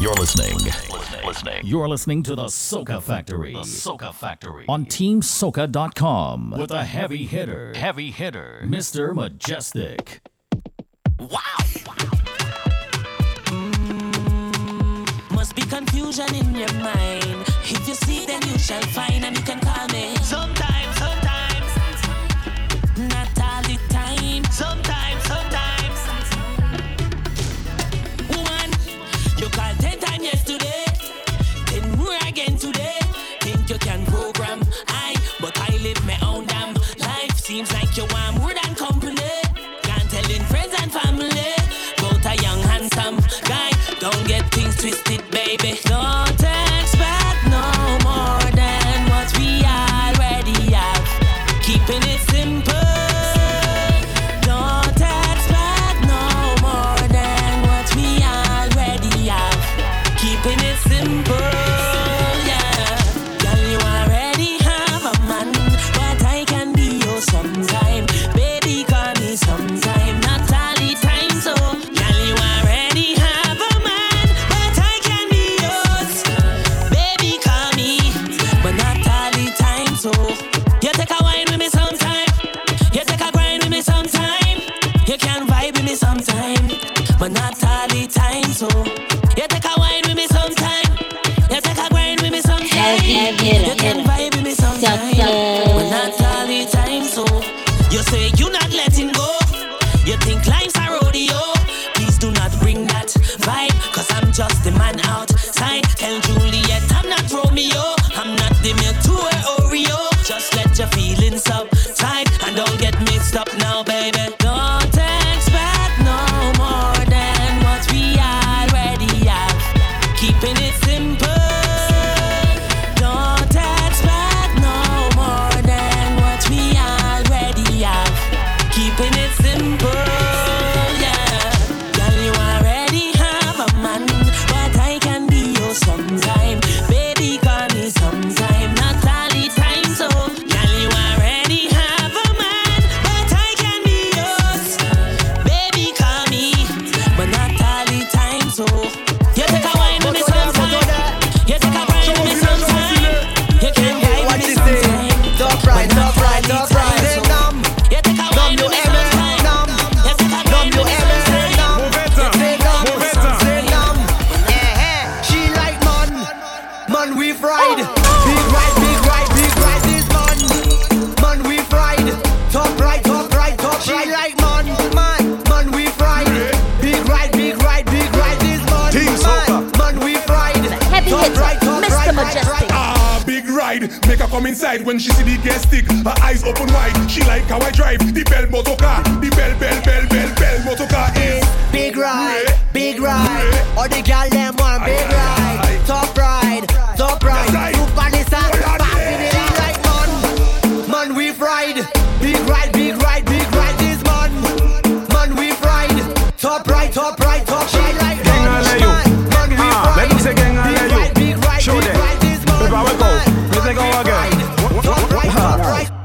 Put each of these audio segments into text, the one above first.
You're listening. Listening. You're listening to the Soca Factory. The Soca Factory. On TeamSoca.com with a heavy hitter. Heavy hitter. Mr. Mejustik. Wow. Mm, must be confusion in your mind. If you see, then you shall find, and you can call me. Sometimes, sometimes. Twisted, baby. Don't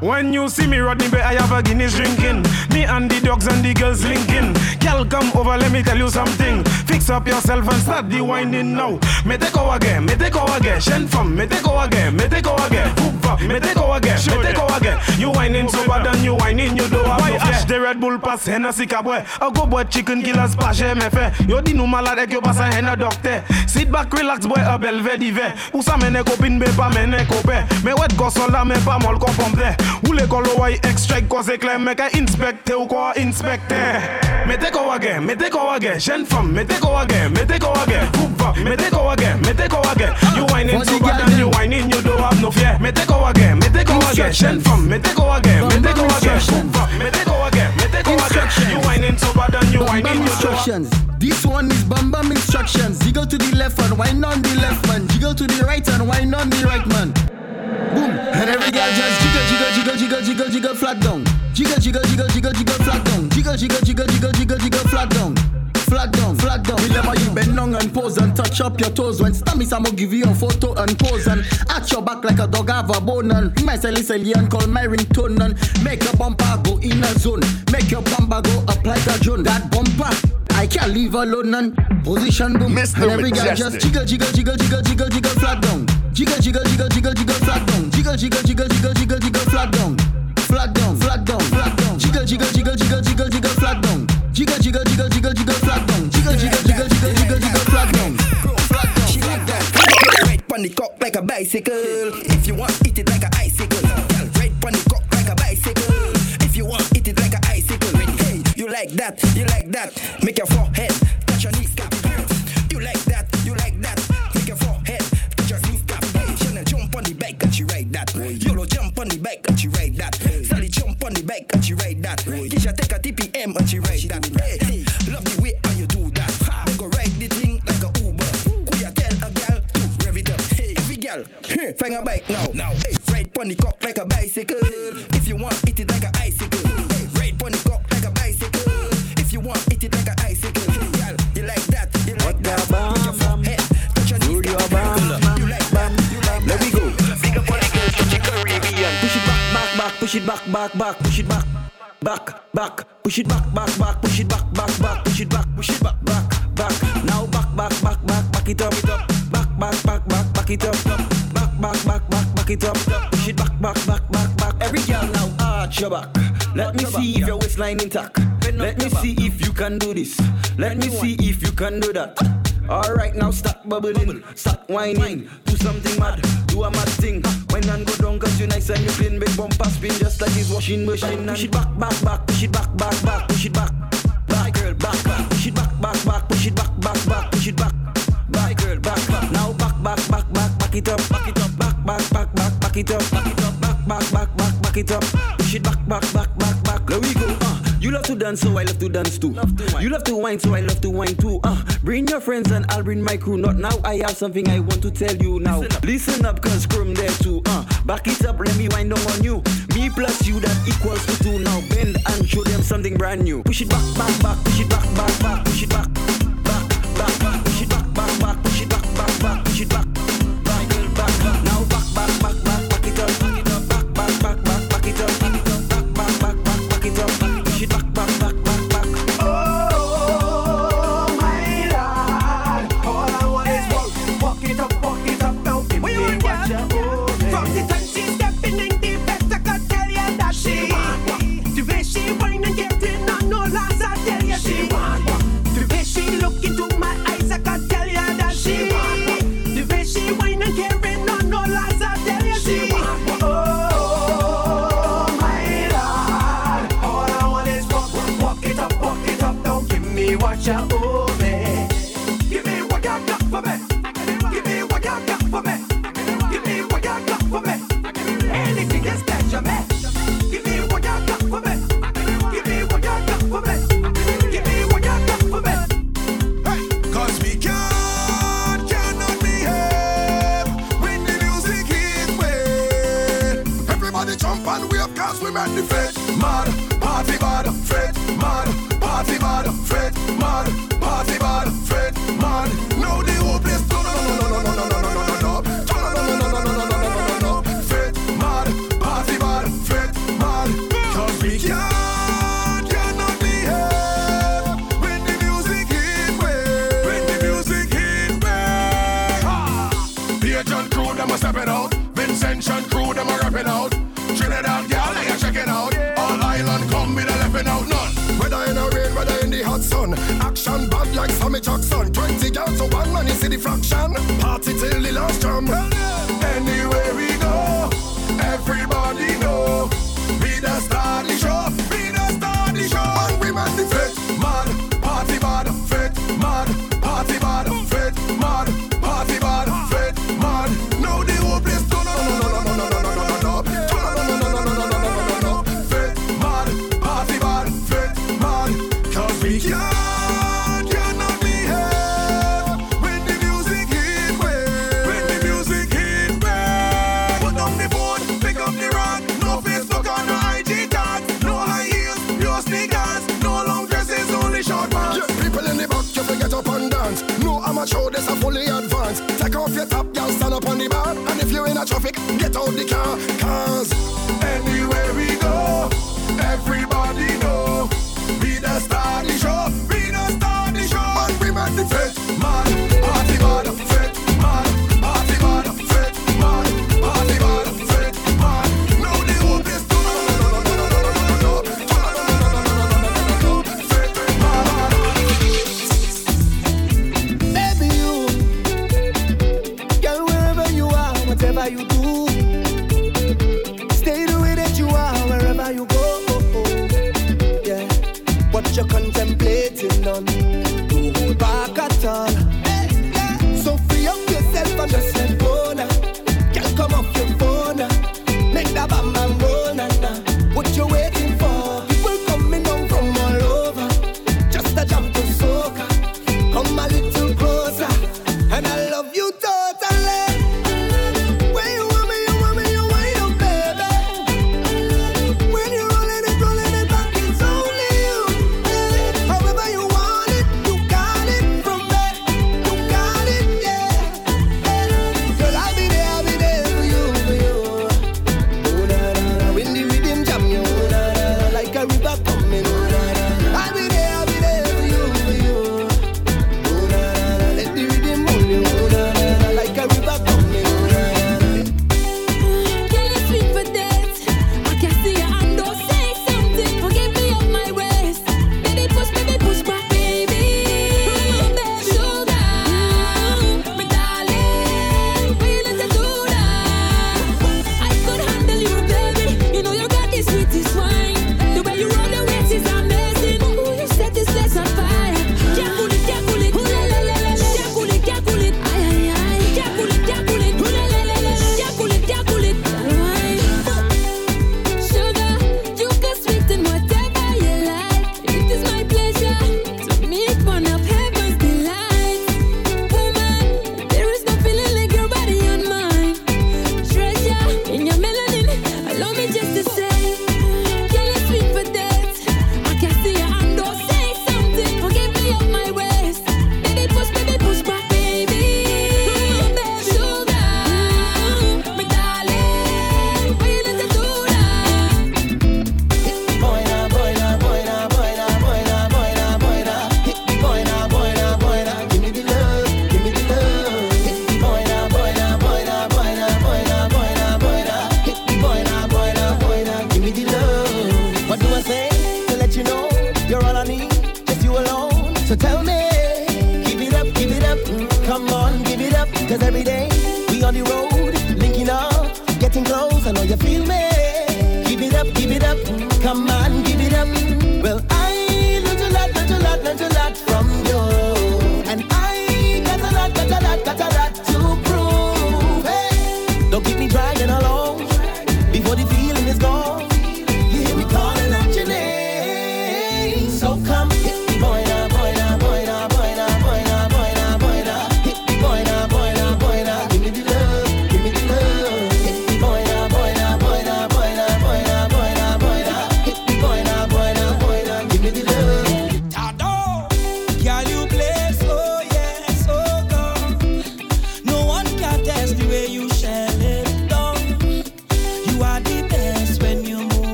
When you see me Rodney Bay, I have a Guinness drinking. Me and the dogs and the girls linking. Girl, come over, let me tell you something. Fix up yourself and start the winding now. Me take go again, me take go again. Shen from, me take go again, me take go again. Up, me take go again, me take go again. You whining so bad and you whining, you do have Why ash the Red Bull pass, Hennessy kabwe. A go boy chicken killers pas me fait. Yo di nou malade ek yo a hen a docteur. Sit back, relax boy, a bel ve dive. Ou sa mene kopine, be pa mene kope. Me wet gosol la, me pa mol kon pompe. Ou le kolo way extract cause ekle me ka inspecte ou ko inspecte. Me te ko again, me te ko again. Shen from, me te ko again, me te ko again. Hoop up, me te ko again, me te ko again. You whining so bad and you whining, you don't have no fear. Me te ko again, me te ko again. Shen from, me te ko again, me te ko again. Hoop up, me te ko again, me te ko again. You whining so bad and you whining, you don't have. This one is bam bam instructions. Jiggle to the left and wind on the left man. Jiggle to the right and wind on the right man. Boom. And every girl just jiggle, jiggle, jiggle, jiggle, jiggle, jiggle, flat down. Jiggle, jiggle, jiggle, jiggle, jiggle, flat down. Jiggle, jiggle, jiggle, jiggle, jiggle, jiggle, flat down. Flat down, flat down. Remember you bend down and pose and touch up your toes. When stammy, I'ma give you a photo and pose and arch your back like a dog have a bone and ring my celly celly and call my ringtone and make your bumper go in a zone. Make your bumper go up like a drone. That bumper. I I can't leave alone and position boom. Mr. And every girl Mejustik. just jiggle, jiggle, jiggle, jiggle, jiggle, jiggle, flat down. Jiggle, jiggle, jiggle, jiggle, jiggle, flat down. Jiggle, jiggle, jiggle, jiggle, jiggle, jiggle, flat down. Flat down, down, down. Jiggle, jiggle, jiggle, jiggle, jiggle, jiggle, down. Jiggle, jiggle, jiggle, jiggle, jiggle, flat down. Jiggle, jiggle, jiggle, jiggle, jiggle, jiggle, down. Down. She like that. Ride pon the cock like a bicycle. If you want, eat it like a icicle. Ride pon the cock like a bicycle. If you want, eat it like a icicle. Hey, you like that? You like that? Make your forehead touch your. You like that? You like that? Make your forehead touch your kneecap. Hey, jump on the bike that. Yolo jump on the bike and she ride that. Sally jump on the bike and she ride that. Kisha take a TPM and she ride that. Hey, love the way how you do that. They go ride the thing like a Uber. Could you tell a girl to rev it up? Hey, every girl, hey, find a bike now. Now, hey, ride pon the cock like a bicycle. If you want, eat it like a icicle. Hey, ride pon the cock like a bicycle. If you want, eat it like a icicle. Hey, girl, you like that? You like that? Make your forehead touch your knees. Push it back, back, back. Push it back. Back, back, push it back, back, back, push it back, back, back, push it back, push it back, back, back. Now back, back, back, back, back it up, it up. Back, back, back, back, back it up, up. Back, back, back, back, back it up, up. Push it back, back, back, back, back. Every girl now arch your back. Let me see if your waistline intact. Let me see if you can do this. Let me see if you can do that. Alright, now start bubbling, start whining, do something mad, do a mad thing. Wine and go down cause you nice and you clean, bumper spin just like it's washing machine. Push it back, back, back, push it back, back, back, push it back. Back, girl, back, back, push it back, back, back, push it back, back, back, push it back. Back, girl, back, back. Now back, back, back, back, back it up, back it up, back, back, back, back, back it up, back it up, back, back, back, back, back it up. Push it back, back, back, back, back. There we go. You love to dance, so I love to dance too. You love to wine, so I love to wine too. Uh, bring your friends and I'll bring my crew. Not now, I have something I want to tell you now. Listen up, cause scrum there too. Uh, back it up, let me wind down on you. Me plus you, that equals to two. Now bend and show them something brand new. Push it back, back, back, push it back, back, back, push it back. Back,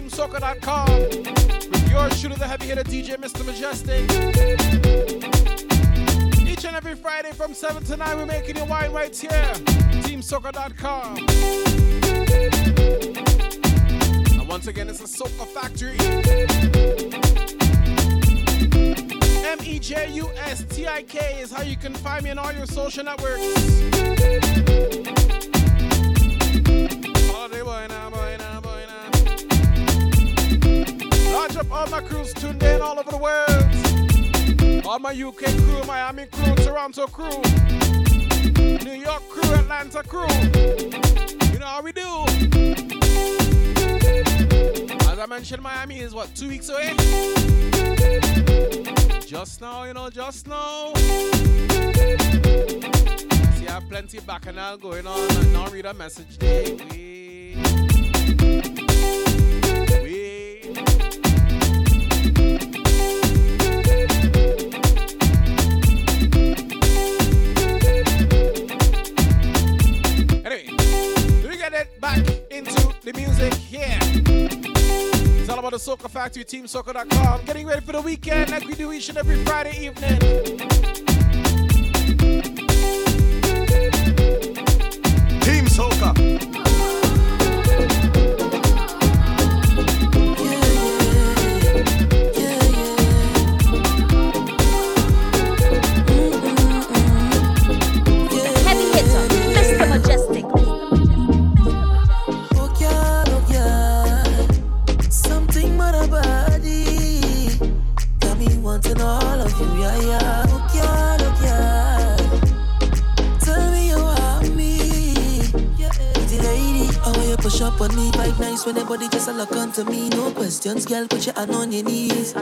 TeamSoca.com with your shooter, the heavy hitter DJ Mr. Mejustik. Each and every Friday from 7 to 9, we're making your wine right here, TeamSoca.com. And once again, it's a Soca Factory. M E J U S T I K is how you can find me on all your social networks. all my crews tuned in all over the world. All my UK crew, Miami crew, Toronto crew, New York crew, Atlanta crew. You know how we do. As I mentioned, Miami is what, two weeks away? Just now, you know, just now. See, I have plenty bacchanal going on. Now read a message. Day. Factory, TeamSoca.com. Getting ready for the weekend like we do each and every Friday evening. Put me right nice when everybody just a lock onto me. No questions, girl, put your hand on your knees.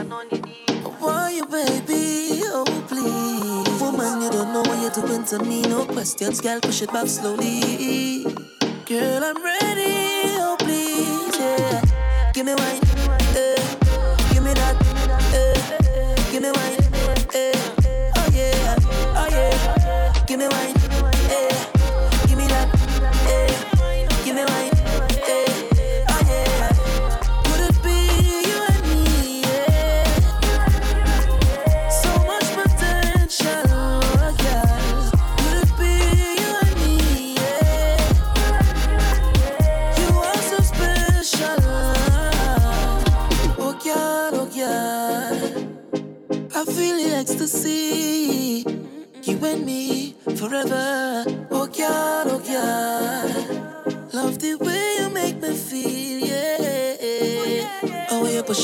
Why you, baby? Oh, please. Woman, you don't know what you're doing to me. No questions, girl, push it back slowly. Girl, I'm ready. Oh, please, yeah. Give me wine.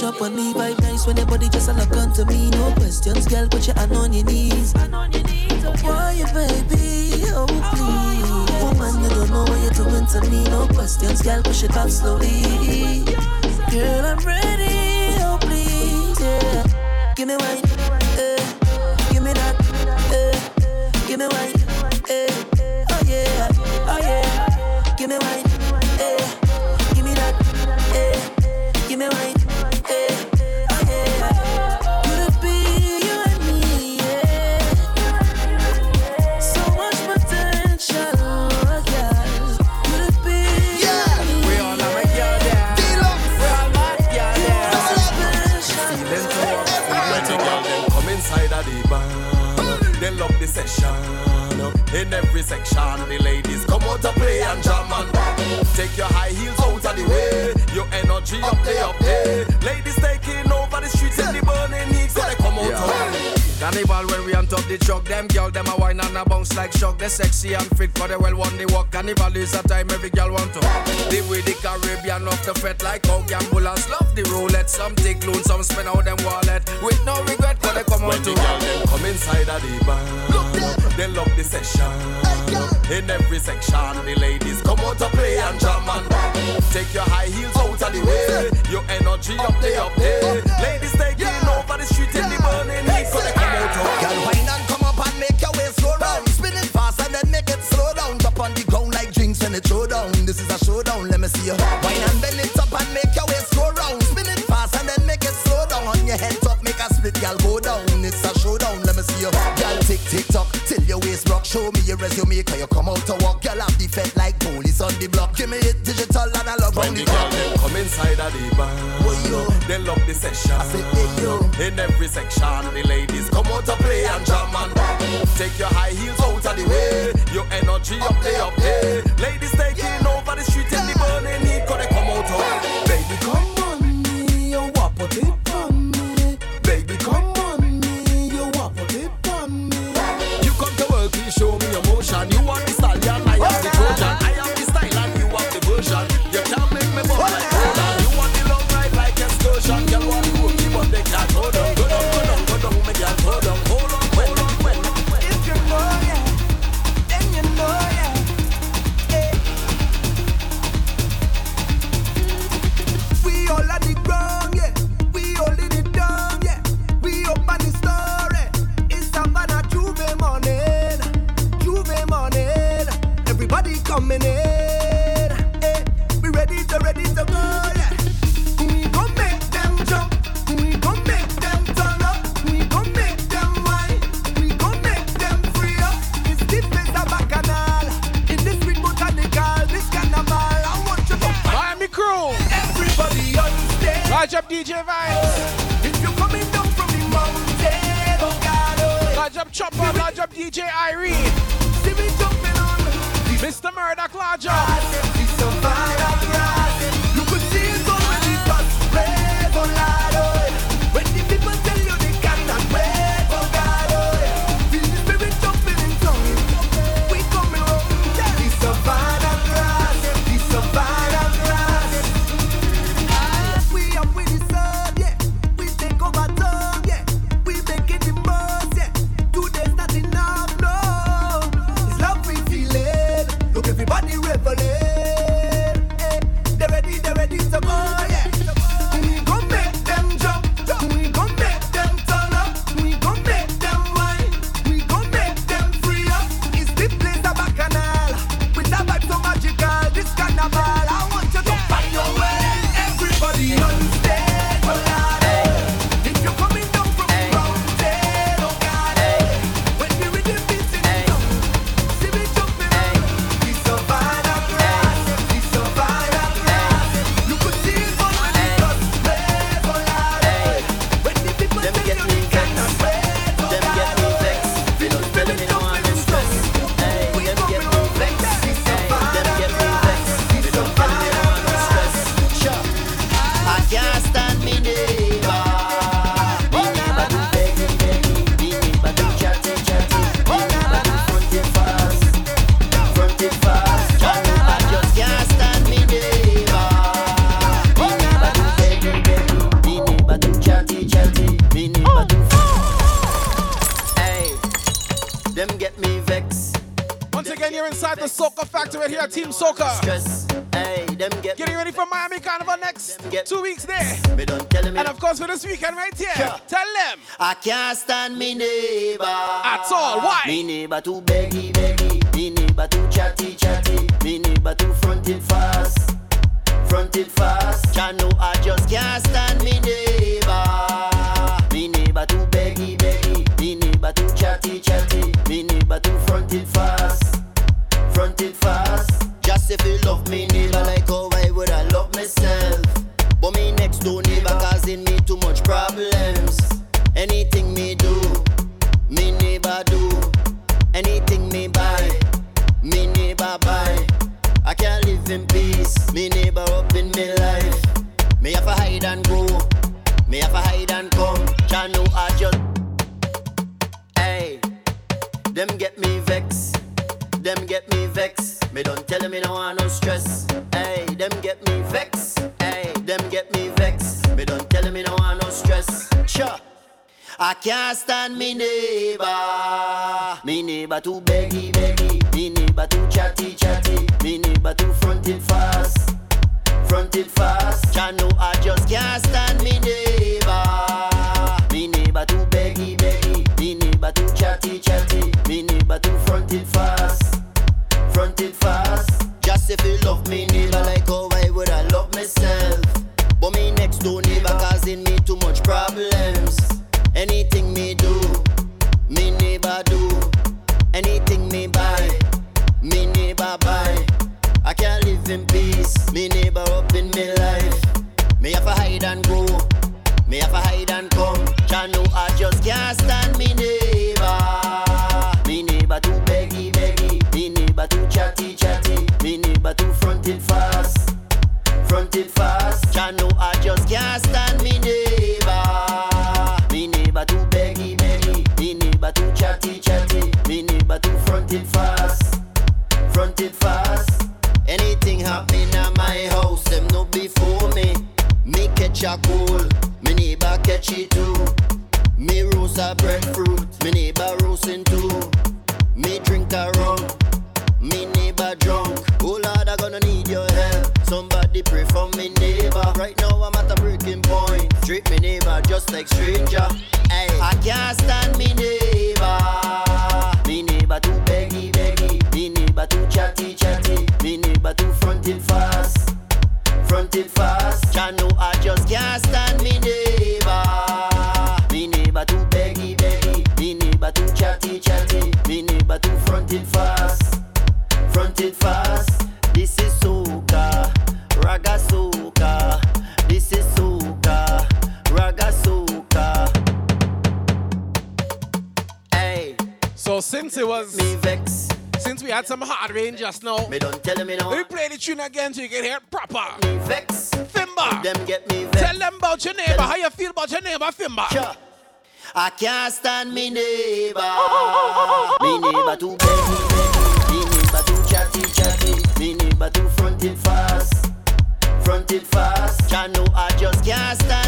Up on me. Vibe nice when your body just a look onto me. No questions, girl, put your hand on your knees. Why baby? Oh, please. Woman, you don't know what you're doing to me. No questions, girl, push it up slowly. Girl, I'm ready. Oh, please, yeah. Give me wine, eh. Give me that, eh. Give me wine, eh. Oh, yeah, oh, yeah. Give me wine, In every section, the ladies come out to play and jam and take your high heels out of the way. Your energy up there, up there. Ladies taking over the streets in the burning heat, so they come out to play. Carnival when we on top the truck, them girl them a wine and a bounce like shock. They sexy and fit, but they well want the walk. Carnival is a time every girl want to live with the Caribbean off the fet like how gamblers love the roulette. Some take loan, some spend out them wallet with no regret, but they come When out the to girl them come inside of the bar, they love the session. In every section, the ladies come out to play and jam and take your high heels out of the way. Your energy up there, up there. Ladies taking over the street in the burning heat, so they come out to Girl, wine and come up and make your waist slow down. Spin it fast and then make it slow down. Drop on the ground like drinks when it throw down. This is a showdown, let me see you. Wine and bend it up and make your waist go round. Spin it fast and then make it slow down. On your head top, make a split, girl, go down. It's a showdown, let me see you. Girl, tick, tick, tock, till your waist rock. Show me your resume, cause you come out to walk. Girl, have the fet like police on the block. Give me it digital analog When round the the girl come inside of the bar, they love the session. In every section, the ladies come out to play and jam and take your high heels out of the way. Your energy up there, up there. Ladies taking over the street in the burning heat, cause they come out to Baby, come At all. Why? Me neighbor too beggy beggy. Me neighbor too chatty chatty. Me neighbor too fronted fast. Fronted fast. Ya know I just can't stand me neighbor. Me neighbor too beggy beggy. Me neighbor too chatty chatty. Me neighbor too fronted fast. Fronted fast. Just if you love me neighbor like how I would I love myself. But me next door neighbor causing me too much problems. Anything me do, me neighbor do. Anything me buy, me neighbor buy. I can't live in peace, me up in me life. Me have to hide and go, me have to hide and come. Jah know I just, hey, them get me vex, them get me vex. Me don't tell me no want no stress. Hey, them get me vex, hey, them get me vex. Me don't tell them me no want no stress. Sure. I can't stand me neighbor. Me neighbor too beggy beggy. Me neighbor too chatty chatty. Me neighbor too fronted fast. Fronted fast. Jah know I just can't stand me neighbor. Me neighbor too beggy beggy. Me neighbor too chatty chatty. Me neighbor too fronted fast. Fronted fast. Just if you love me neighbor like how I would I love myself. Jah know I just can't stand me neighbor. Me neighbor too beggy beggy, me neighbor too chatty chatty, me neighbor too fronted fast, fronted fast. Jah know I just can't stand me neighbor. Me neighbor too beggy beggy, me neighbor too chatty chatty, me neighbor too fronted fast, fronted fast. Anything happening at my house, them no before me. Me catch a cold, me neighbor catch it too. Roast a breadfruit, me neighbor roasting too. Me drink a rum, me neighbor drunk. Oh Lord, I gonna need your help. Somebody pray for me neighbor. Right now I'm at a breaking point. Treat me neighbor just like stranger. Hey, I can't stand me neighbor. Me neighbor too beggy beggy. Me neighbor too chatty chatty. Me neighbor too fronted fast. Fronted fast. Jah know I just can't stand me too fronted fast. Fronted fast. This is soca, raga soca. This is soca, raga soca. Hey, So since it was me vex. since we had some hard rain just now, Me don't tell me no. me play the tune again so you can hear it proper. Me vex. Fimba. Them get me vex. Tell them about your neighbor. How you feel about your neighbor, Fimba? Sure. I can't stand me neighbor. Me neighbor too beggy beggy. Me neighbor too chatty chatty. Me neighbor too fronted fast. Fronted fast. Jah know I just can't stand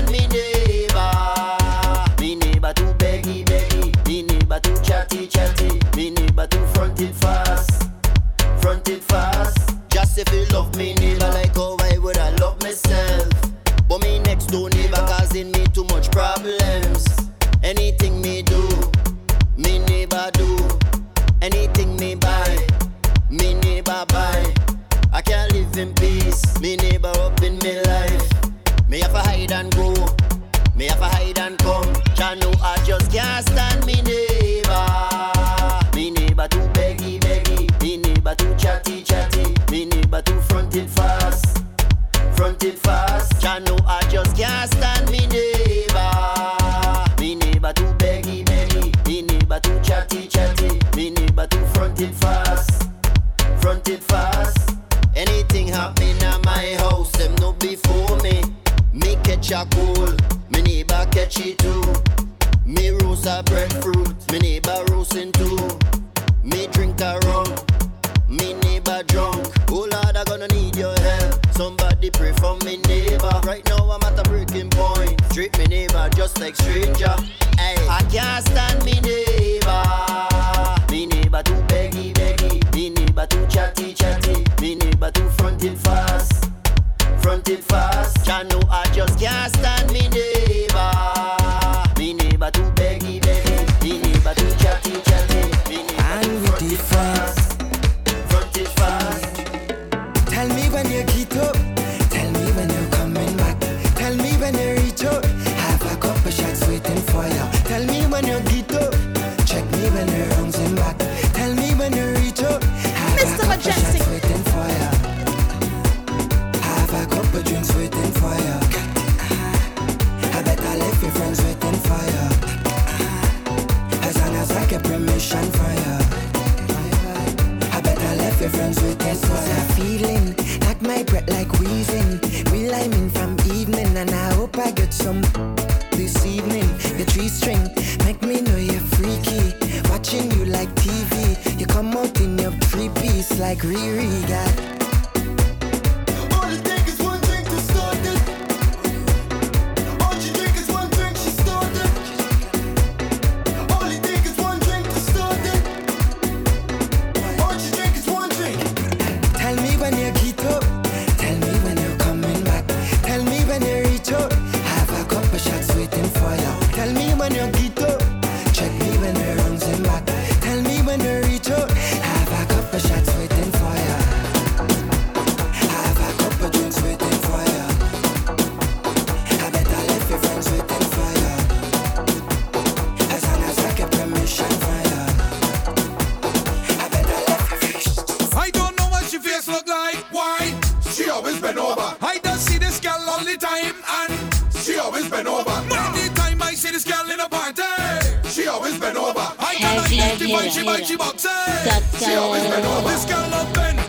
She make she box it. She always been on this girl up bend.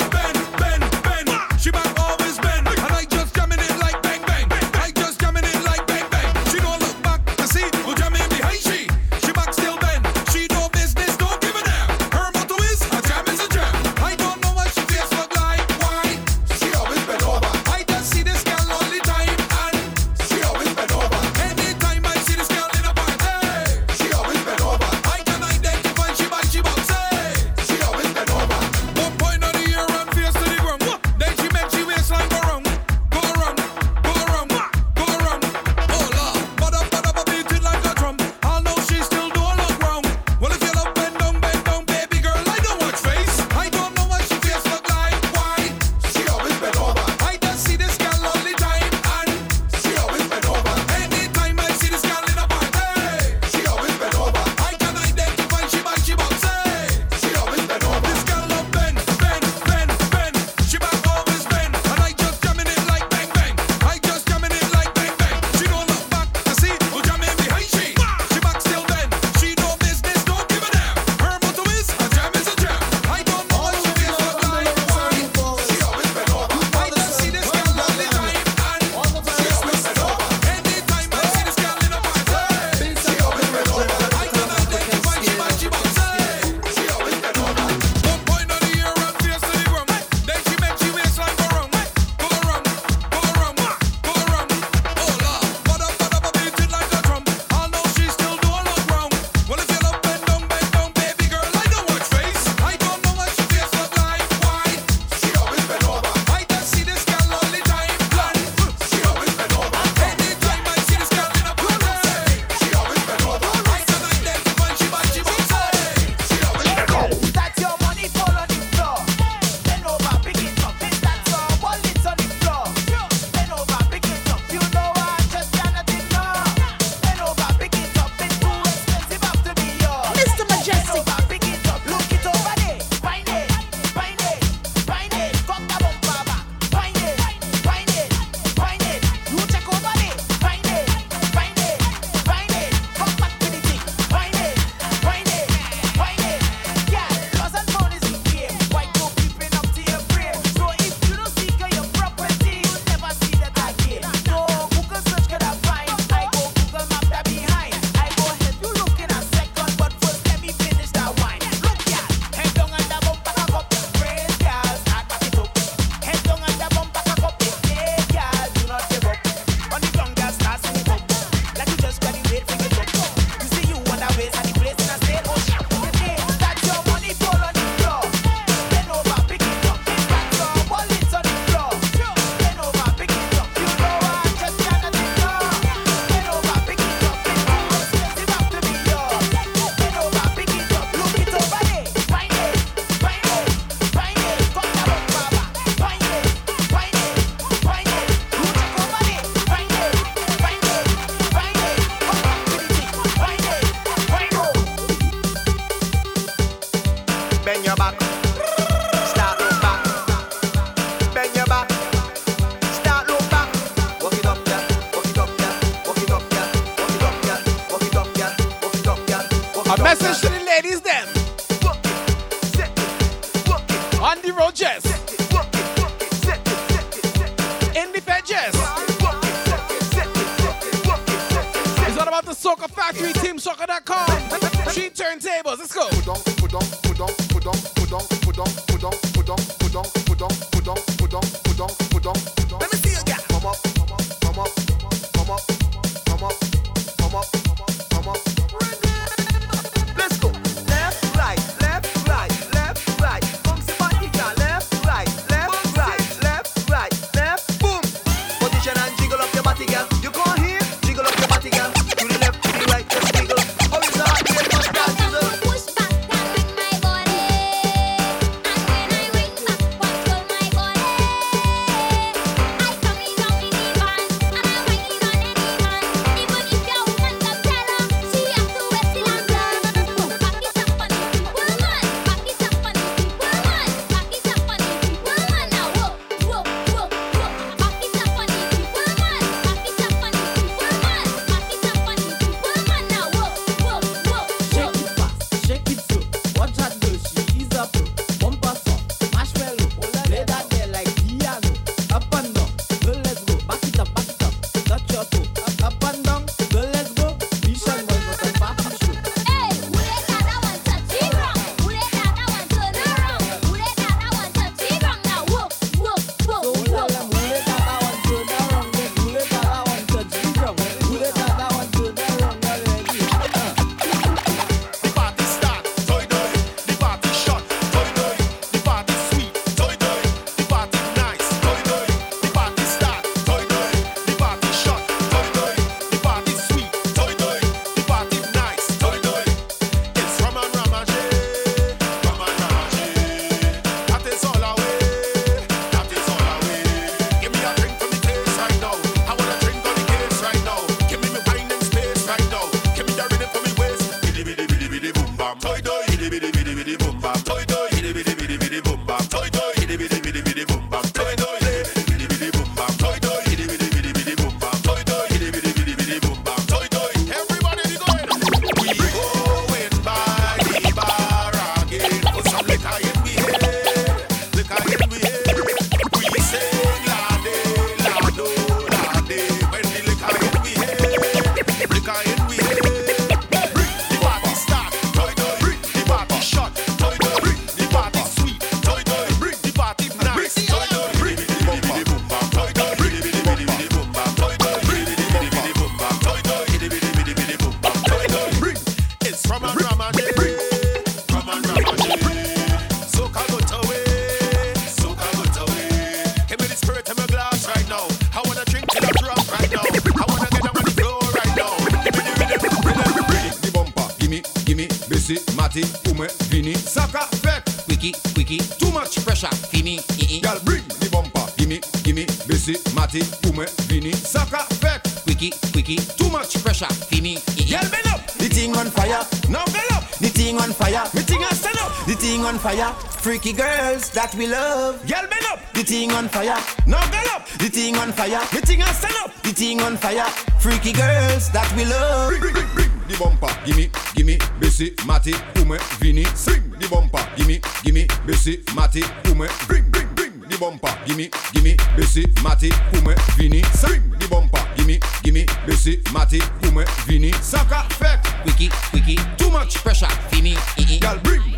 fire. Freaky girls that we love. Girl, bend up. The thing on fire. Now get up. The thing on fire. The thing on stand up. The thing on fire. Freaky girls that we love. Bring, bring, bring, the bumper, gimme, gimme, Bessie, Matty, Ume, Vinny. Swing the bumper, gimme, gimme, Bessie, Matty, Ume. Bring, bring, bring the bumper, gimme, gimme, Bessie, Matty, Ume, Vinny. Swing the bumper, gimme, gimme, Bessie, Matty, Ume, Vinny. Sucker, fake, quickie, quickie, too much pressure, Vini. Girl, bring.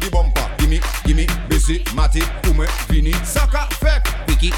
Si mati pou mwen vini. Saka fek Wiki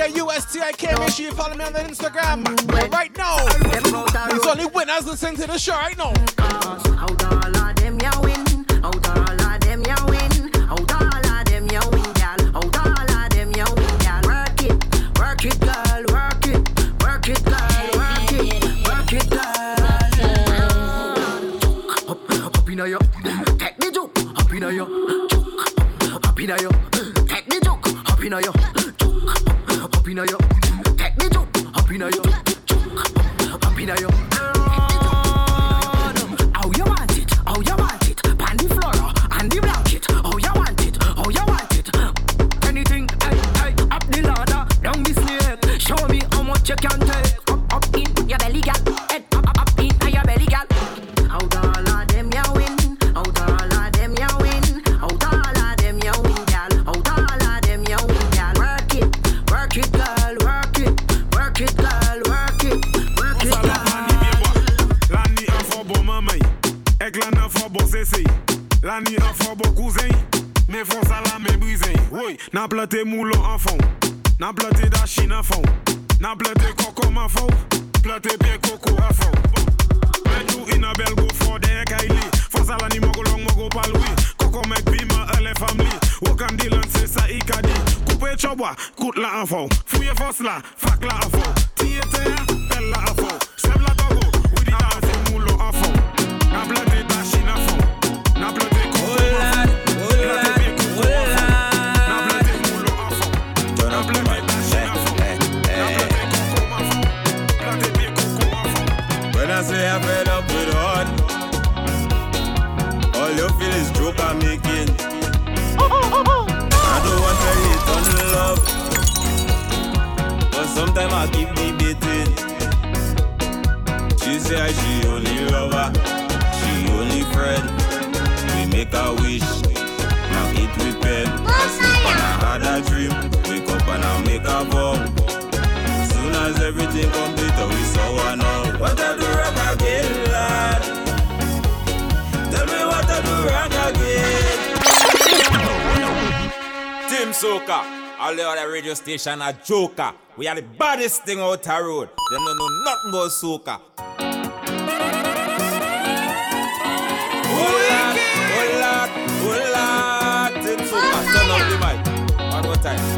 DJ USTIK. Make sure you follow me on Instagram. But right now, it's only winners listening to the show right now. politician a joker. We are the baddest thing out the road. They don't know nothing about soca.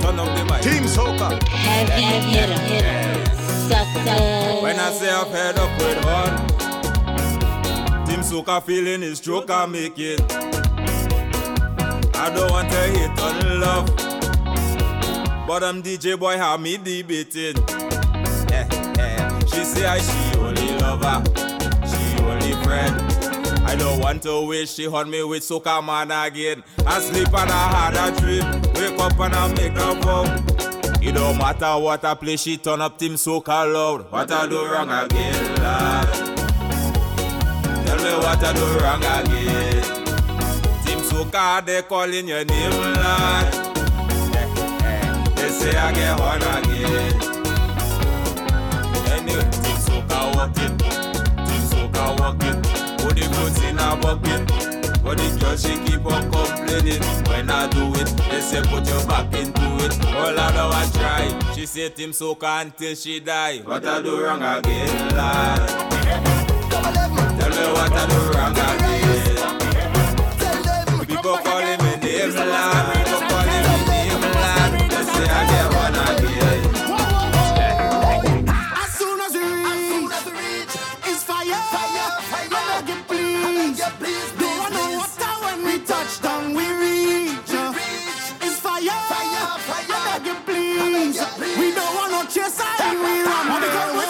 Turn up the mic. Team Soca. Heavy, heavy, heavy. Yes. Suckers. When I say I've head up with one, Team Soca feeling is joker making. I don't want to hit on love. But I'm DJ boy, how me debating. Eh, eh. She say I she only lover, she only friend. I don't want to wish she hunt me with soca man again. I sleep and I had a dream. Wake up and I make a bomb. It don't matter what I play, she turn up team soca loud. What I do wrong again, love? Tell me what I do wrong again. Team soca, they calling your name, lad say I get one again. Anyway, team soca walk it, team soca walk it. Put the goods in a bucket, but the girl she keep on complaining. When I do it, they say put your back into it. All I know I try, she say team soca until she die. What I do wrong again, lad? Tell me what I do wrong again. People calling me names, lad. we run.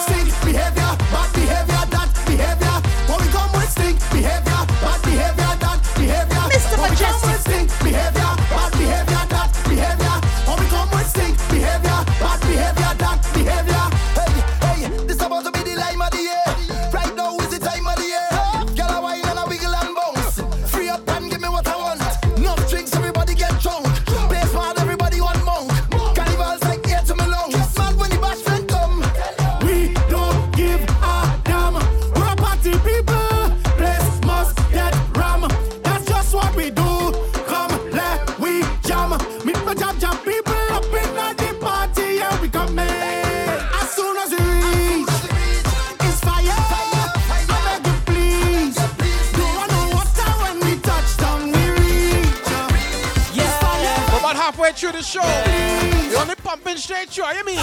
the show. Please. You're only pumping straight through, you mean?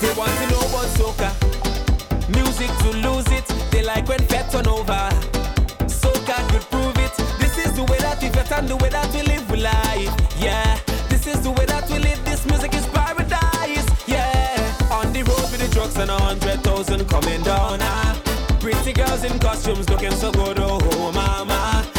They want to know about soca. Music to lose it. They like when fat turn over. Soca could prove it. This is the way that we fat and the way that we live we life. Yeah. This is the way that we live. This music is paradise. Yeah. On the road with the trucks and a hundred thousand coming down. Ah. Pretty girls in costumes looking so good. Oh, oh mama.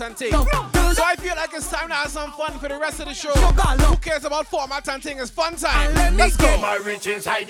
and. So I feel like it's time to have some fun for the rest of the show. Who cares about format and thing? It's fun time. Let's go. my riches high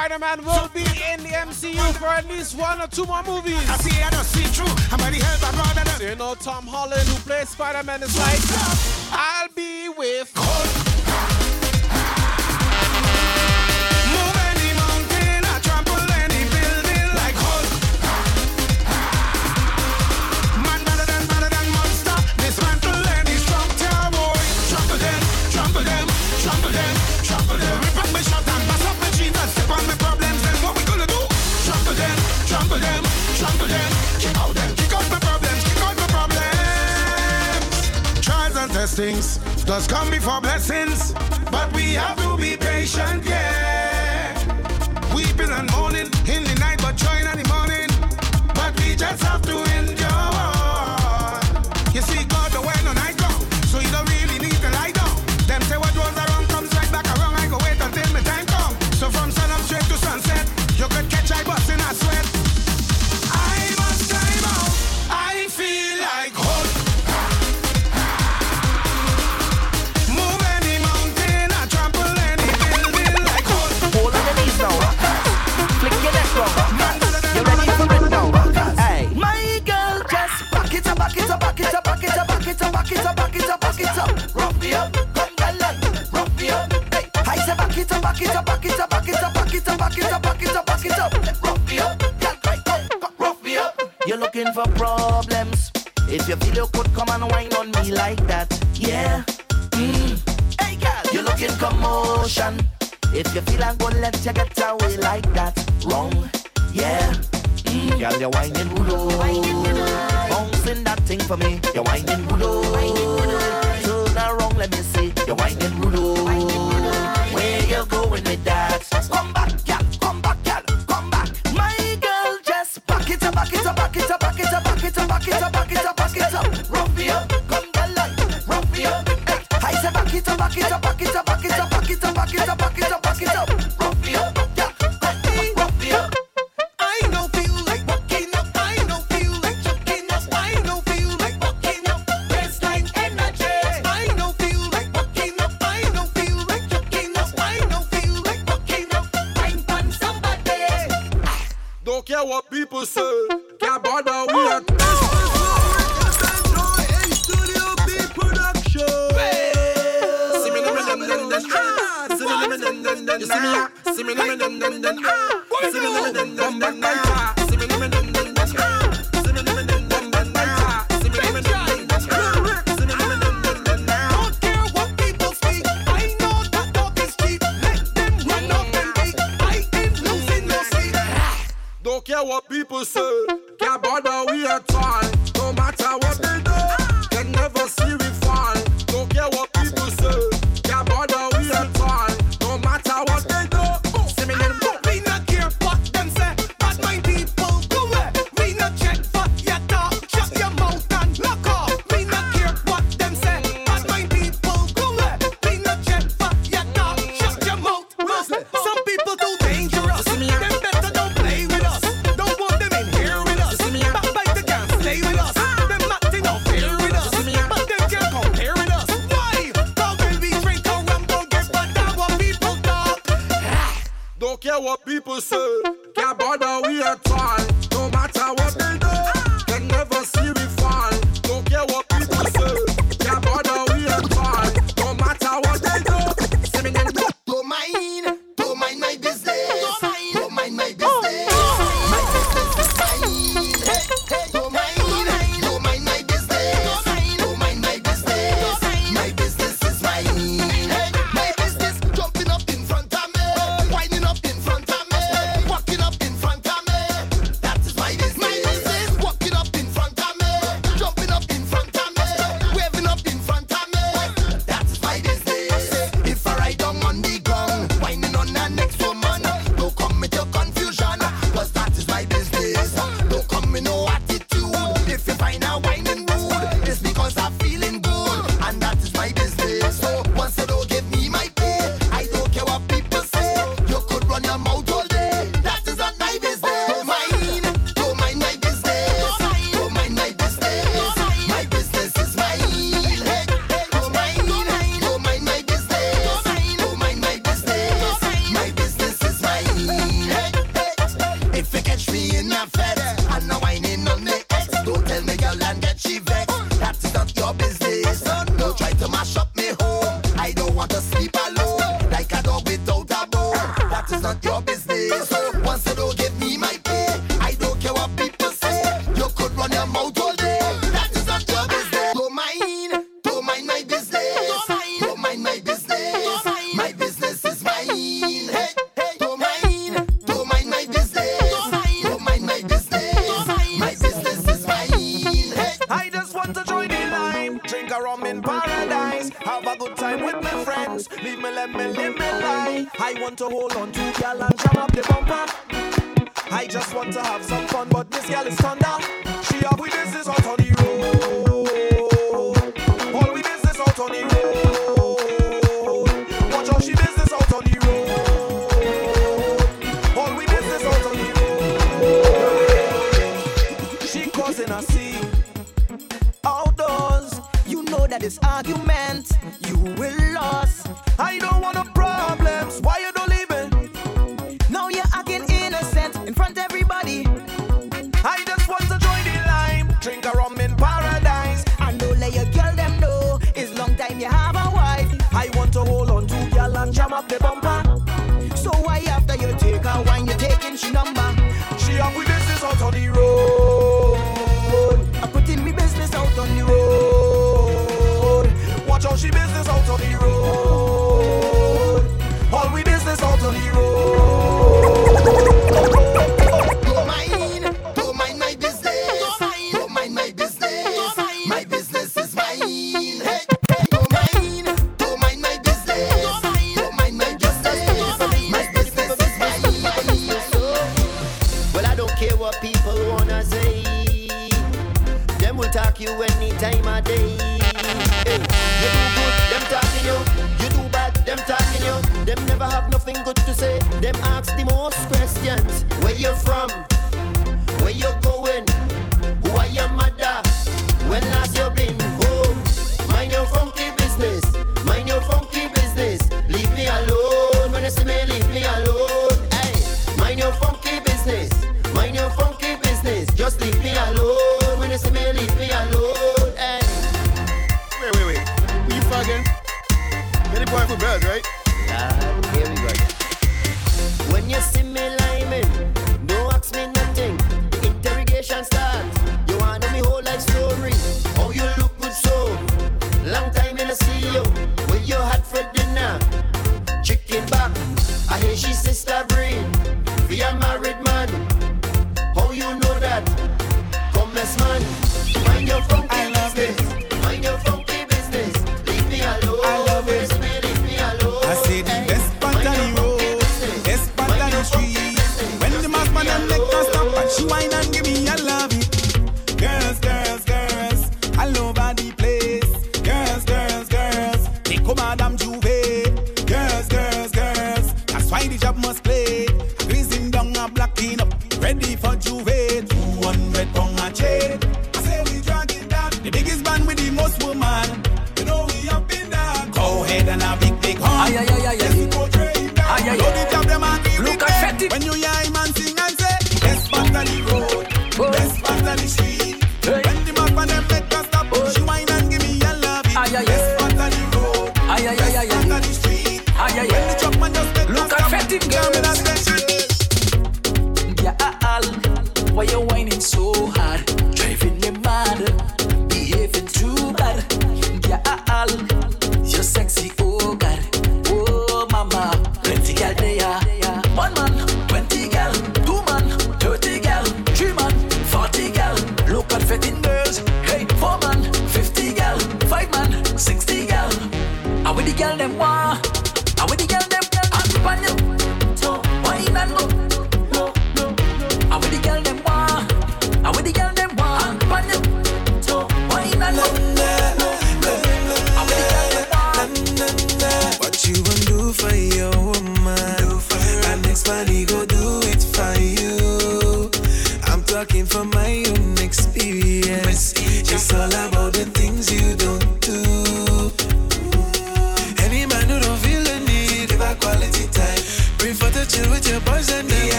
Spider-Man will be in the MCU for at least one or two more movies. I see, I don't see true. I'm already hurt by brother. So you know Tom Holland, who plays Spider-Man, is like, I'll be with. Cold blessings does come before blessings, but we have to be patient, yeah. Weeping and mourning. problems. If you feel you could come and wind on me like that, yeah. Mm. Hey girl, you're looking commotion. If you feel I'm gonna let you get away like that, wrong, yeah. Mm. Girl, you're whining rude, bouncing that thing for me. You're whining rude.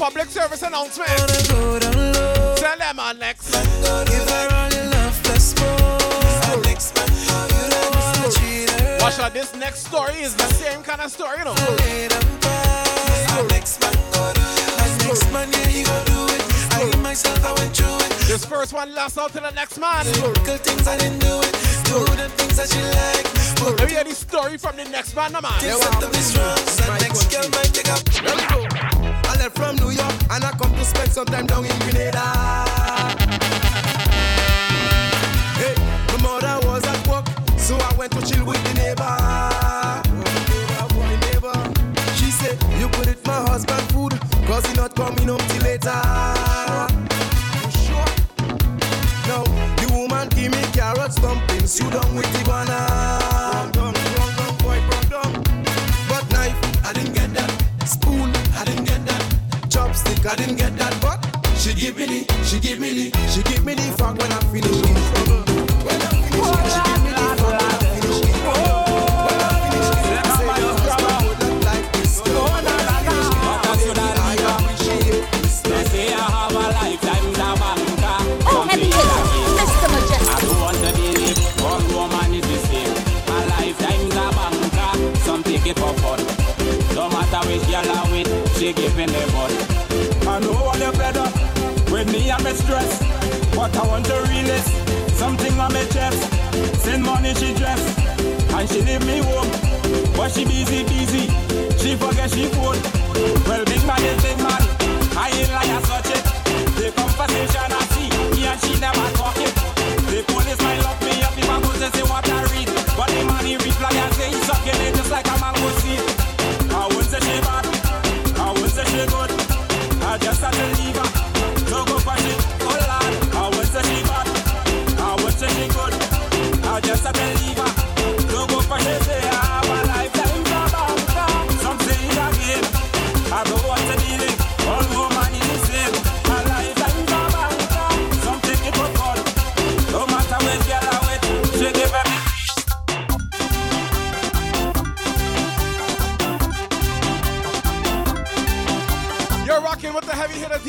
Public service announcement. Tell them on next. Give her all your love plus more. Next man, you don't wanna cheat her. Watch out, this next story is the same kind of story, you know. Next man, go do it. Next man, yeah, he go do it. I myself, I went through it. This first one lasts out to the next man. Little things I didn't do it. Do the things that you like. Let me hear story from the next man, no man. Things that to be strong. So next girl might take up. Let me go. I from New York and I come to spend some time down in Grenada. Hey, my mother was at work, so I went to chill with the neighbor. Neighbor, boy, neighbor. She said, You could eat my husband food, cause he not coming home till later. You sure? No, the woman give me carrots, dumplings, you done with the banana. Chopstick, I didn't get that. But she give me the, she give me the, she give me the fuck when I finish it. When I she give me the fuck when I finish. When I finish it, say I have a a banker. Oh, heavy hitter, Mr. Mejustik. I don't want to all woman is the same. A a banker. Some take it for fun. No matter which girl I with, she giving the me stress, but I want to realest something on my chest. Send money she dress, and she leave me home. But she busy, busy. She forget she phone. Well, big man is big man. I ain't like I such it. The conversation I see, me and she never talking. The police might lock me up if I go to say what I read. But the man he reply and say he's sucking it just like I'm a mango seed. I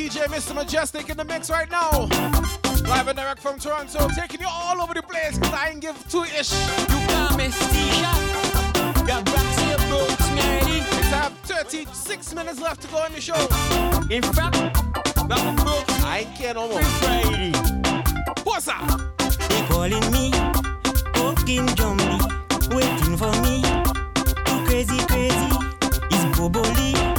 DJ Mr. Mejustik in the mix right now. Live and direct from Toronto, taking you all over the place because I ain't give two ish. You got me. Got Braxy boots, Mary. We have 36 minutes left to go in the show. In fact, I ain't care no more. Friday. What's up? They calling me, fucking zombie, waiting for me. Too crazy, crazy, is boboli,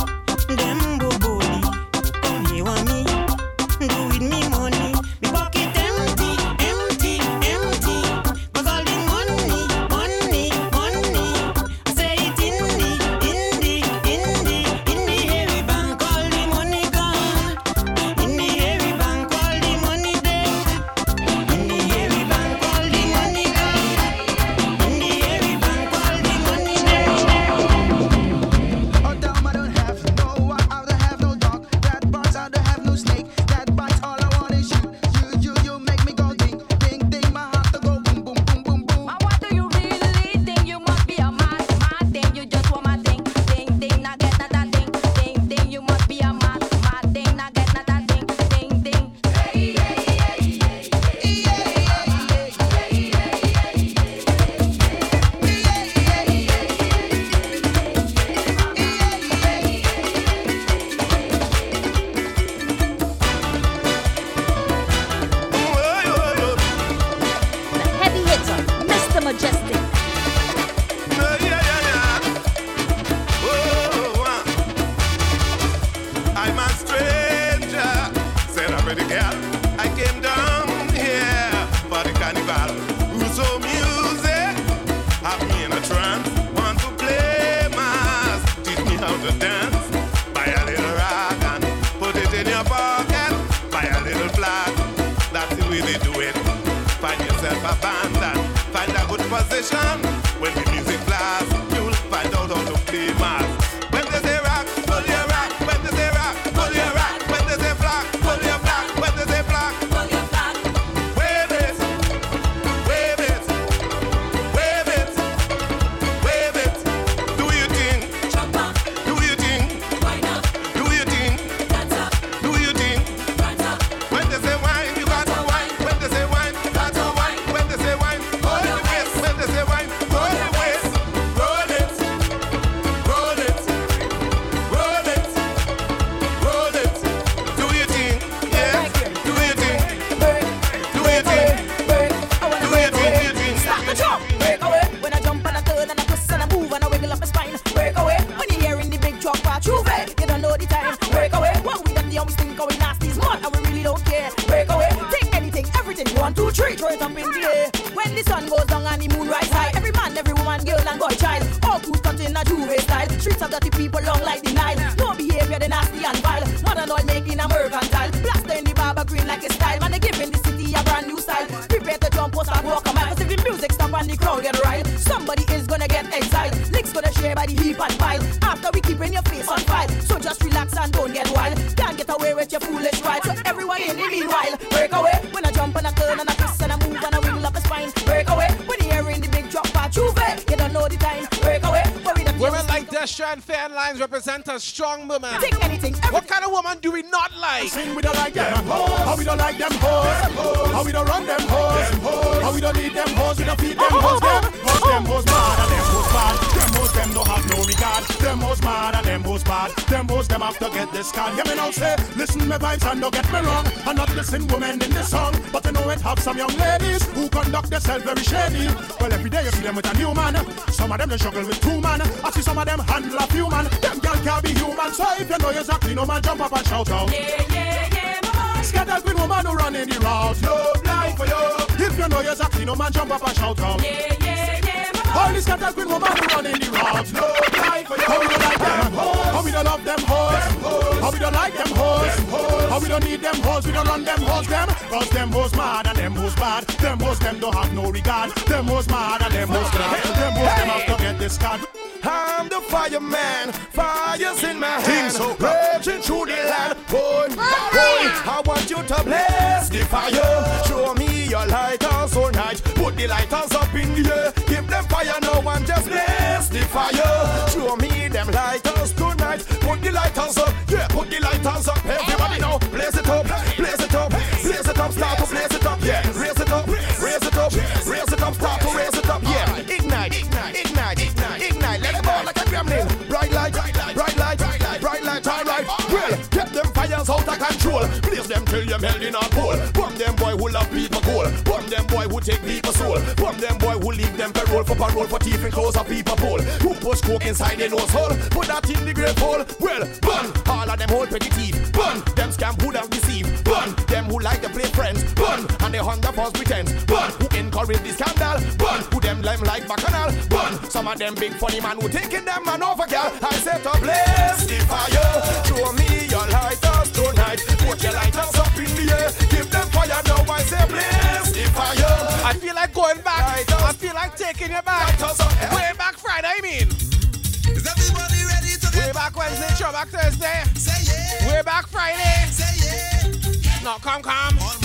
Them have to get this card. Hear me now say, listen me vibes and don't get me wrong. I'm not listen women in this song, but I know it have some young ladies who conduct themselves very shady. Well every day you see them with a new man. Some of them they struggle with two man. I see some of them handle a few man. Them girl can't be human. So if you know exactly, no man jump up and shout out. Yeah, yeah, yeah, mama. Scattered with woman who run in the route. Love life for you. If you know exactly, no man jump up and shout out. Yeah, yeah. All these scattered with woman who run in the route. Love life for you. How we don't like them hoes. How we don't love them hoes. How we don't like them hoes. How we don't need them hoes. We don't run them hoes. Them. Cause them hoes mad and them hoes bad. Them hoes them don't have no regard. Them hoes mad and them hoes bad. Them hoes them have to get this card. I'm the fireman, fire's in my hand, raging through the land. Boy, boy, ah. I want you to blaze the fire. Show me your lighters all night. Put the lighters up in the air. Give them fire now and just blaze the fire. Show me them lighters tonight. Put the lighters up, yeah, put the lighters up. Everybody now, blaze it up, blaze it up, blaze it up, start to blaze it up, yeah. Raise it up, raise it up, raise it up, start to raise fires out of control. Blaze them till you're melting a pole. Bomb them boy who love people cool. Bomb them boy who take people soul. Bomb them boy who leave them parole for parole for thief and close a people pole. Who push coke inside their nose hole. Put that in the grave hole. Well, bun all of them hold petty teeth. Bun them scam who them deceive. Bun them who like to play friends. Bun and they the false pretense. Bun who encourage the scandal. Bun who them lime like bacchanal. Bun some of them big funny man who taking them man over girl. I set up blaze the fire. Show me tonight. Put your lighters up in the air. Give them fire now. I say blaze the fire. I feel like going back. I feel like taking you back. Way back Friday, I mean. Is everybody ready to Way back Wednesday, show back Thursday. Say yeah. Way back Friday. Say yeah. No, come, come.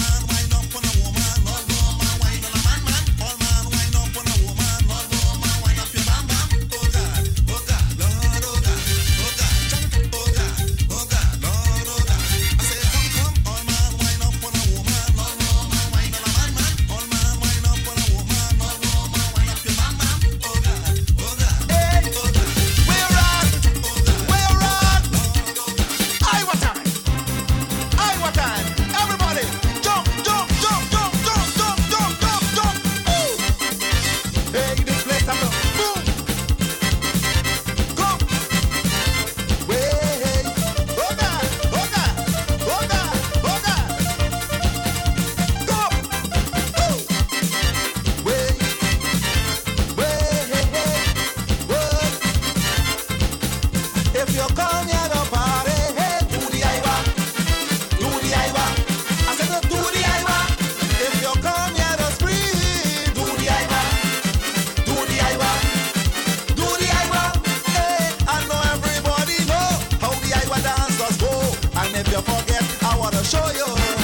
show you.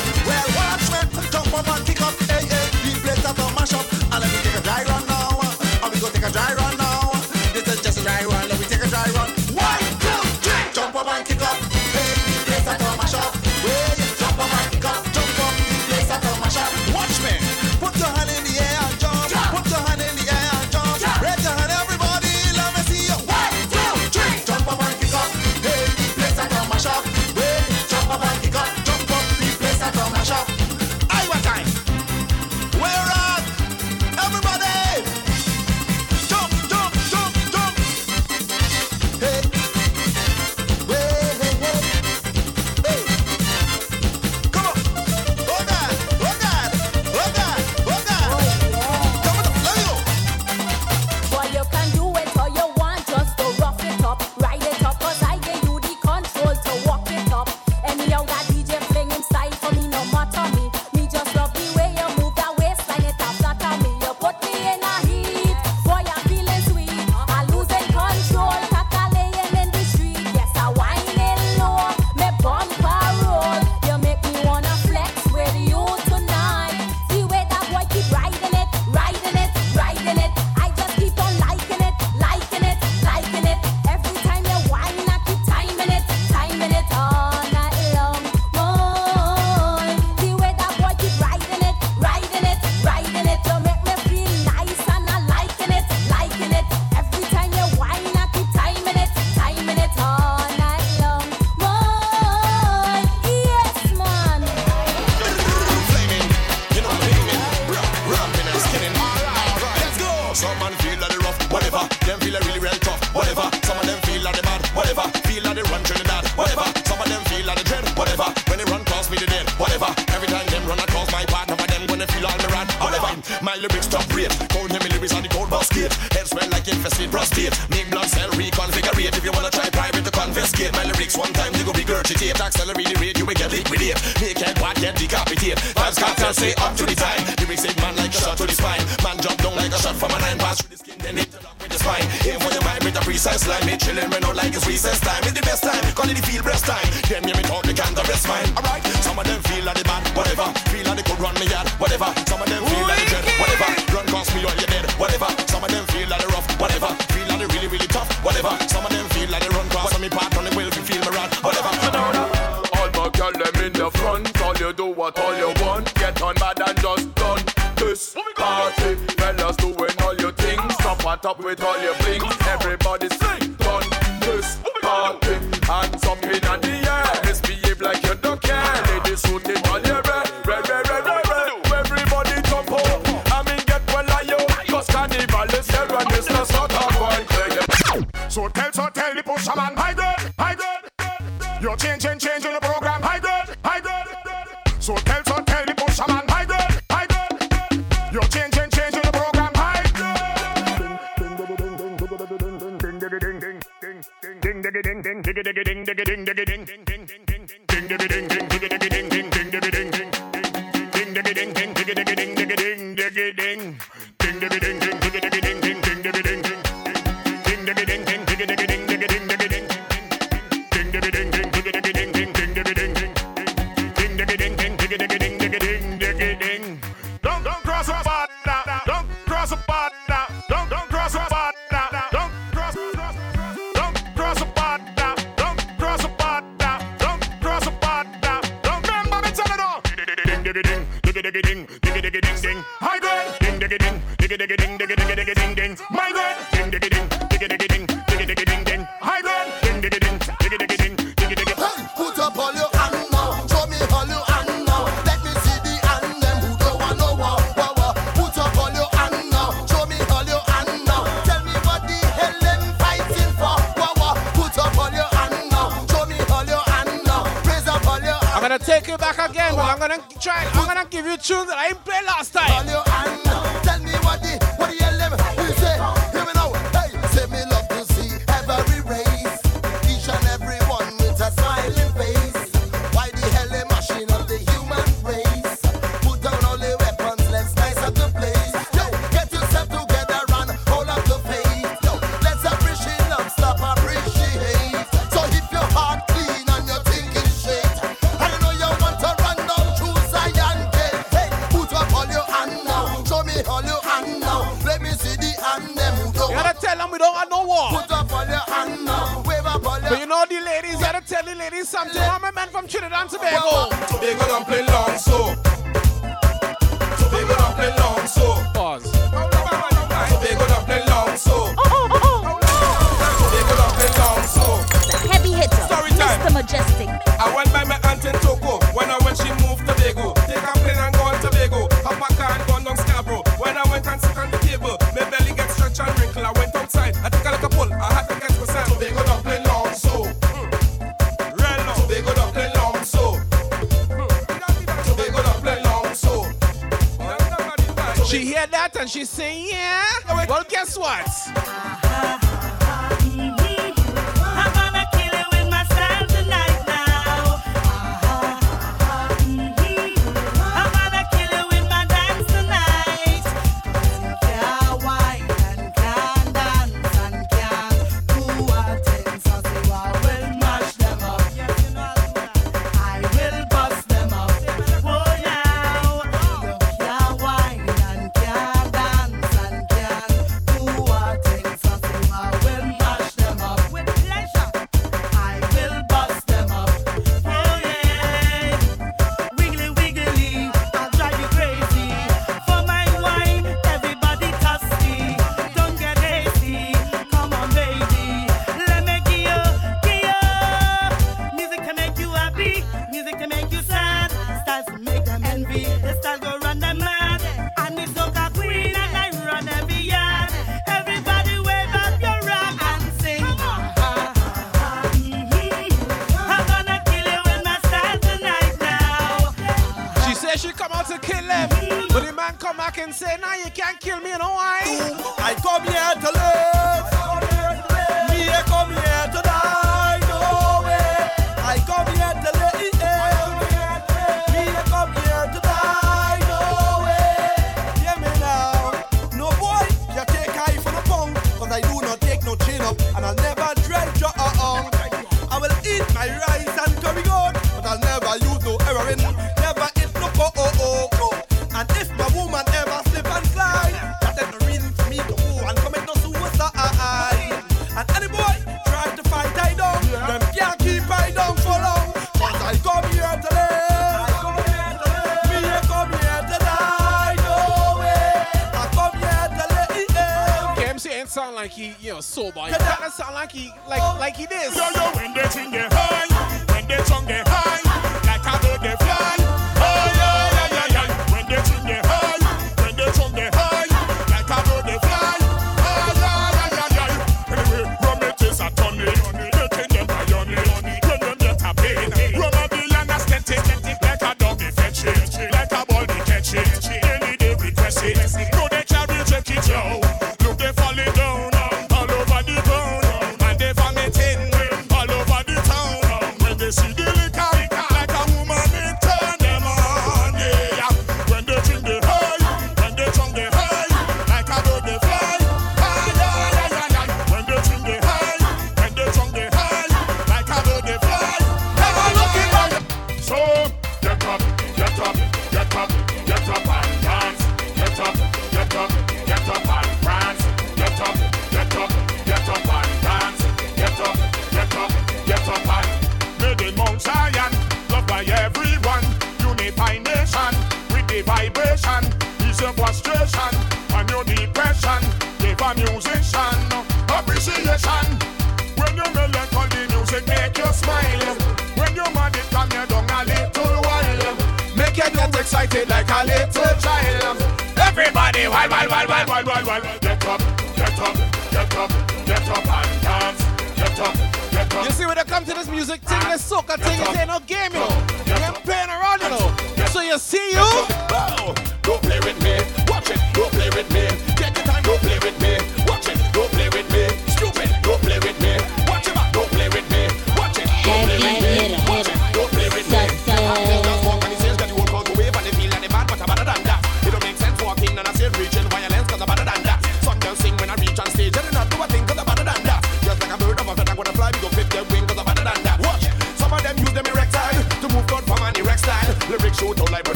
You're changing, changing the program. High grade, high grade. So tell, so tell the busherman. High grade, high grade. You're changing, changing the program. High grade.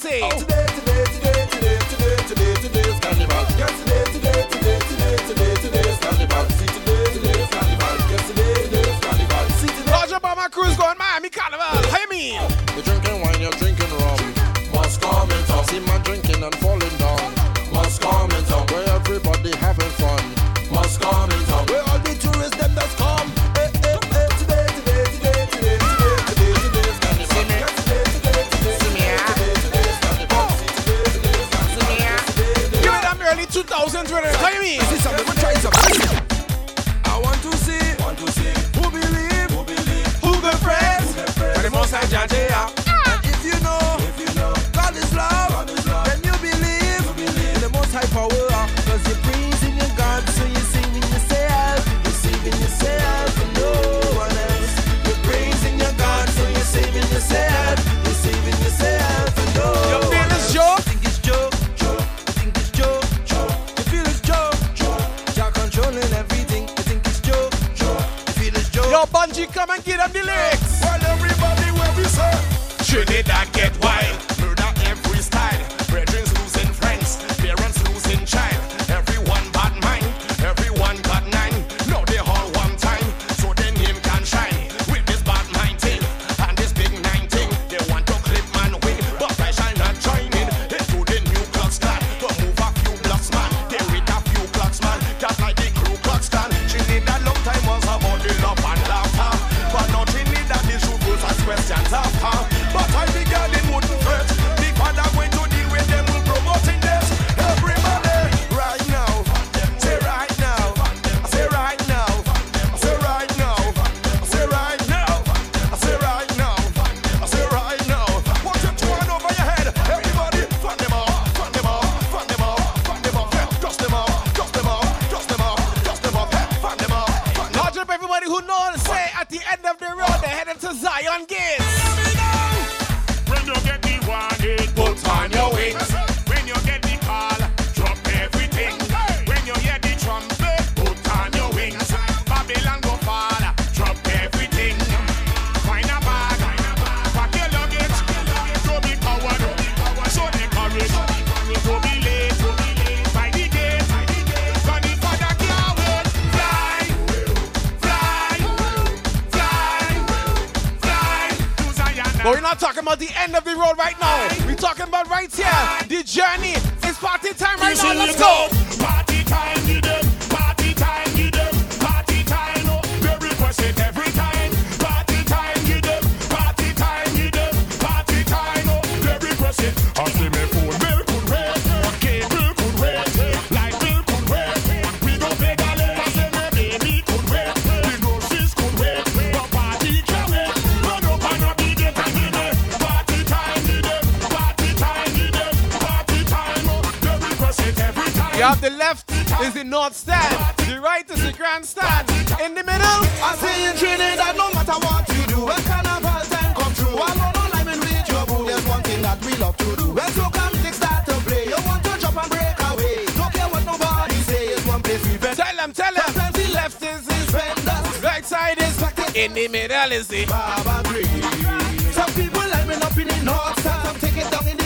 say. Oh. Today But we're not talking about the end of the road right now. We're talking about right here. The journey. It's party time right now. Let's go. Is it North Stand? The right is the grandstand. In the middle, I say in Trinidad, no matter what you do, when carnival time come true. I don't know lime and with your boo. There's one thing that we love to do. When soca music start to play, you want to jump and break away. Don't care what nobody says. one place we bend. Tell them, tell them. Sometimes the left is his vendors, right side is packet. In the middle is the Baba Green. Some people lime up in the north, stand. some take it down in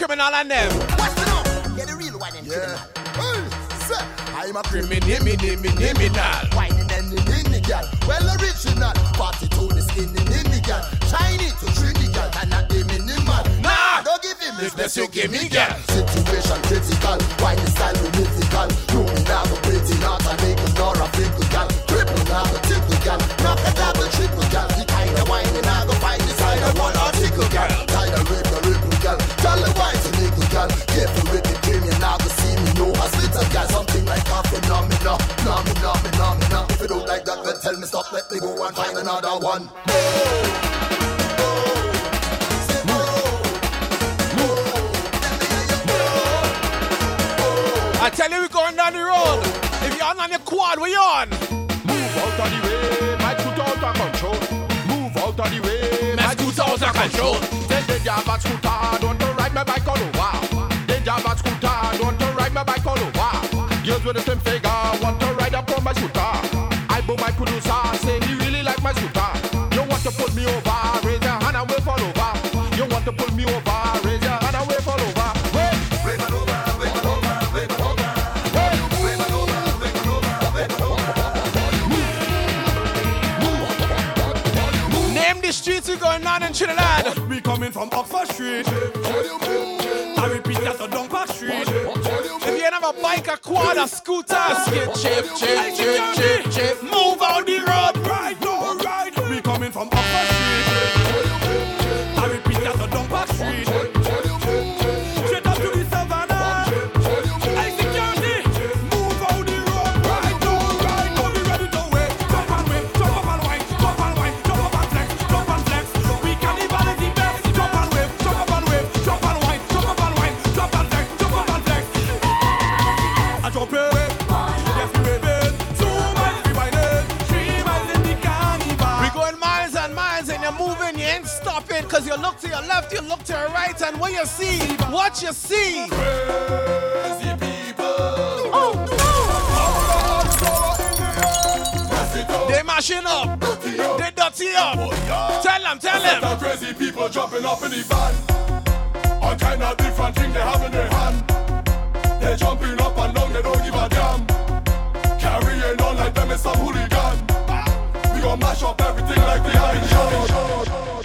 criminal and them. What's the name? Yeah, the real one and yeah. criminal. I'm a criminal, criminal. Wine and the girl. Well original. Party to the skinny ninny girl. Shiny to trinity girl. And not the minimal. Nah. Don't give him business, you give me girl. Situation critical. Wine style, you mythical. You me now they go and find another one. I tell you, we're going down the road. If you're on the quad, we on. Move out of the way, my scooter out of control. Move out of the way, my scooter out of control. Then they have a scooter, don't ride my bike all over. They have a scooter, don't ride my bike all over. Girls with the same from Oxford Street. I repeat that on Dunbar Street. If you ain't have a bike, a quad, a scooter, skip, chip, chip, chip, chip, chip, move out the road right now, right. We coming from Oxford Street. your left, you look to your right, and what you see, what you see. Crazy people. Oh, no. They mashing up. They dirty up. Tell them, tell them. Crazy people jumping up in the van. All kind of different things they have in their hand. They jumping up and down, they don't give a damn. Carrying on like them is some hooligan. We gon' mash up everything like the Iron Show.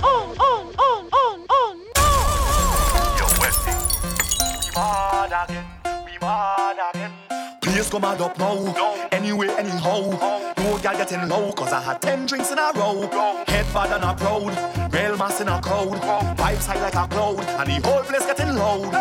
Place come add up now. Anyway, anyhow. No girl getting low, cause I had ten drinks in a row. Head bad and a proud. Real mass in a crowd. Vibes high like a cloud. And the whole place getting loud.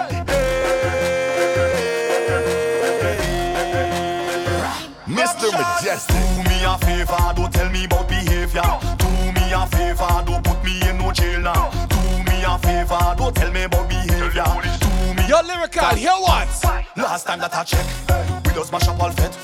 Mr. Mejustik. Do me a favor, don't tell me about behavior. Do me a favor, don't put me in no jail now. Do me a favor, don't tell me about behavior. Do me Your lyrical, hear what? Last time that I check, we just mash up all fit.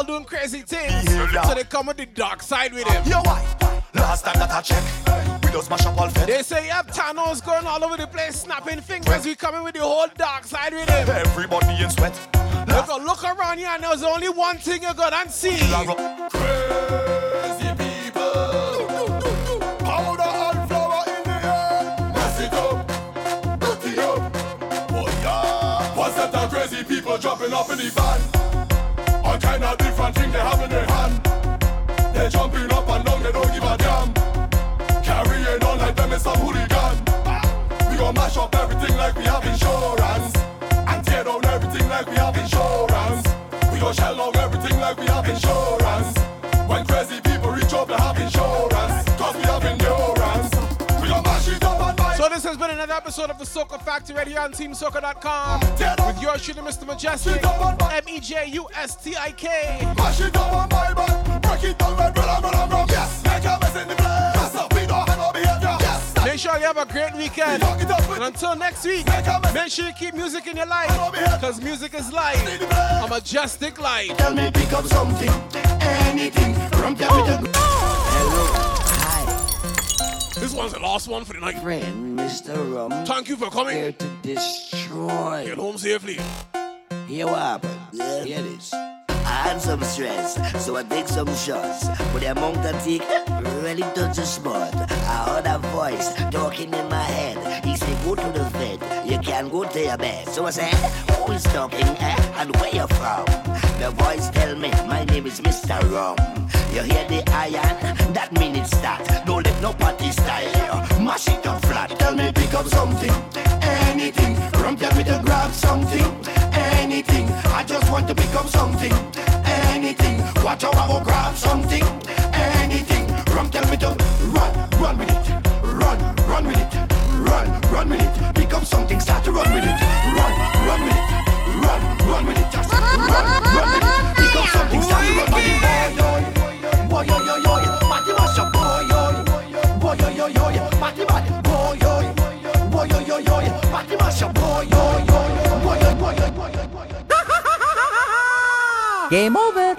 Marvel doing crazy things. So they come on the dark side with him. Yeah, why? Last time that I check, we don't smash up all fit. They say you have Thanos going all over the place, snapping fingers. We coming with the whole dark side with him. Everybody in sweat. Look, oh, look around here and there's only one thing you got and see. Crazy people. Powder and flour in the air. Mess it up. Dirty up. Oh yeah. What's that crazy people jumping up in the van? Kind of different things they have in their hand. They jumping up and down, they don't give a damn. Carrying on like them is some hooligan. We gon' mash up everything like we have insurance. And tear down everything like we have insurance. We gon' shell down everything like we have insurance. Another episode of the Soca Factory right here on TeamSoca.com with your truly, Mr. Mejustik, E M-E-J-U-S-T-I-K. Mash it up and buy back. Break it down, red, red, red, red, red. Yes, make a mess in the place. We don't have no behavior. Yes, Make sure you have a great weekend. And until next week, make sure you keep music in your life. Because music is life. A majestic life. Tell me pick up something, anything from capital. Oh, oh, oh. This one's the last one for the night. Friend, Mr. Rum. Thank you for coming. Here to destroy. Get home safely. Here what happened? Hear this. I had some stress, so I take some shots. But the amount I take really touch the spot. I heard a voice talking in my head. Go to the vet, you can go to your bed. So I said, who is talking eh? and where you from? The voice tell me, my name is Mr. Rum. You hear the iron? That mean it start. Don't let no party style. Mash it up flat. Tell me pick up something, anything from capital. Grab something, anything. I just want to pick up something, anything. Watch how I go grab something, anything. From tell me to run, run with it. Pick up something, start to run with it, run, run with it, run, run with it, just run, run with it. Pick up something, start to run with it. Boy, yo, yo, yo, yo, Matty mash up, boy, yo, boy, yo, yo, yo, yo, Matty mad, boy, yo, boy, yo, yo, yo, yo, boy, yo, yo, boy, yo, boy, yo, boy, yo, boy, yo. Game over.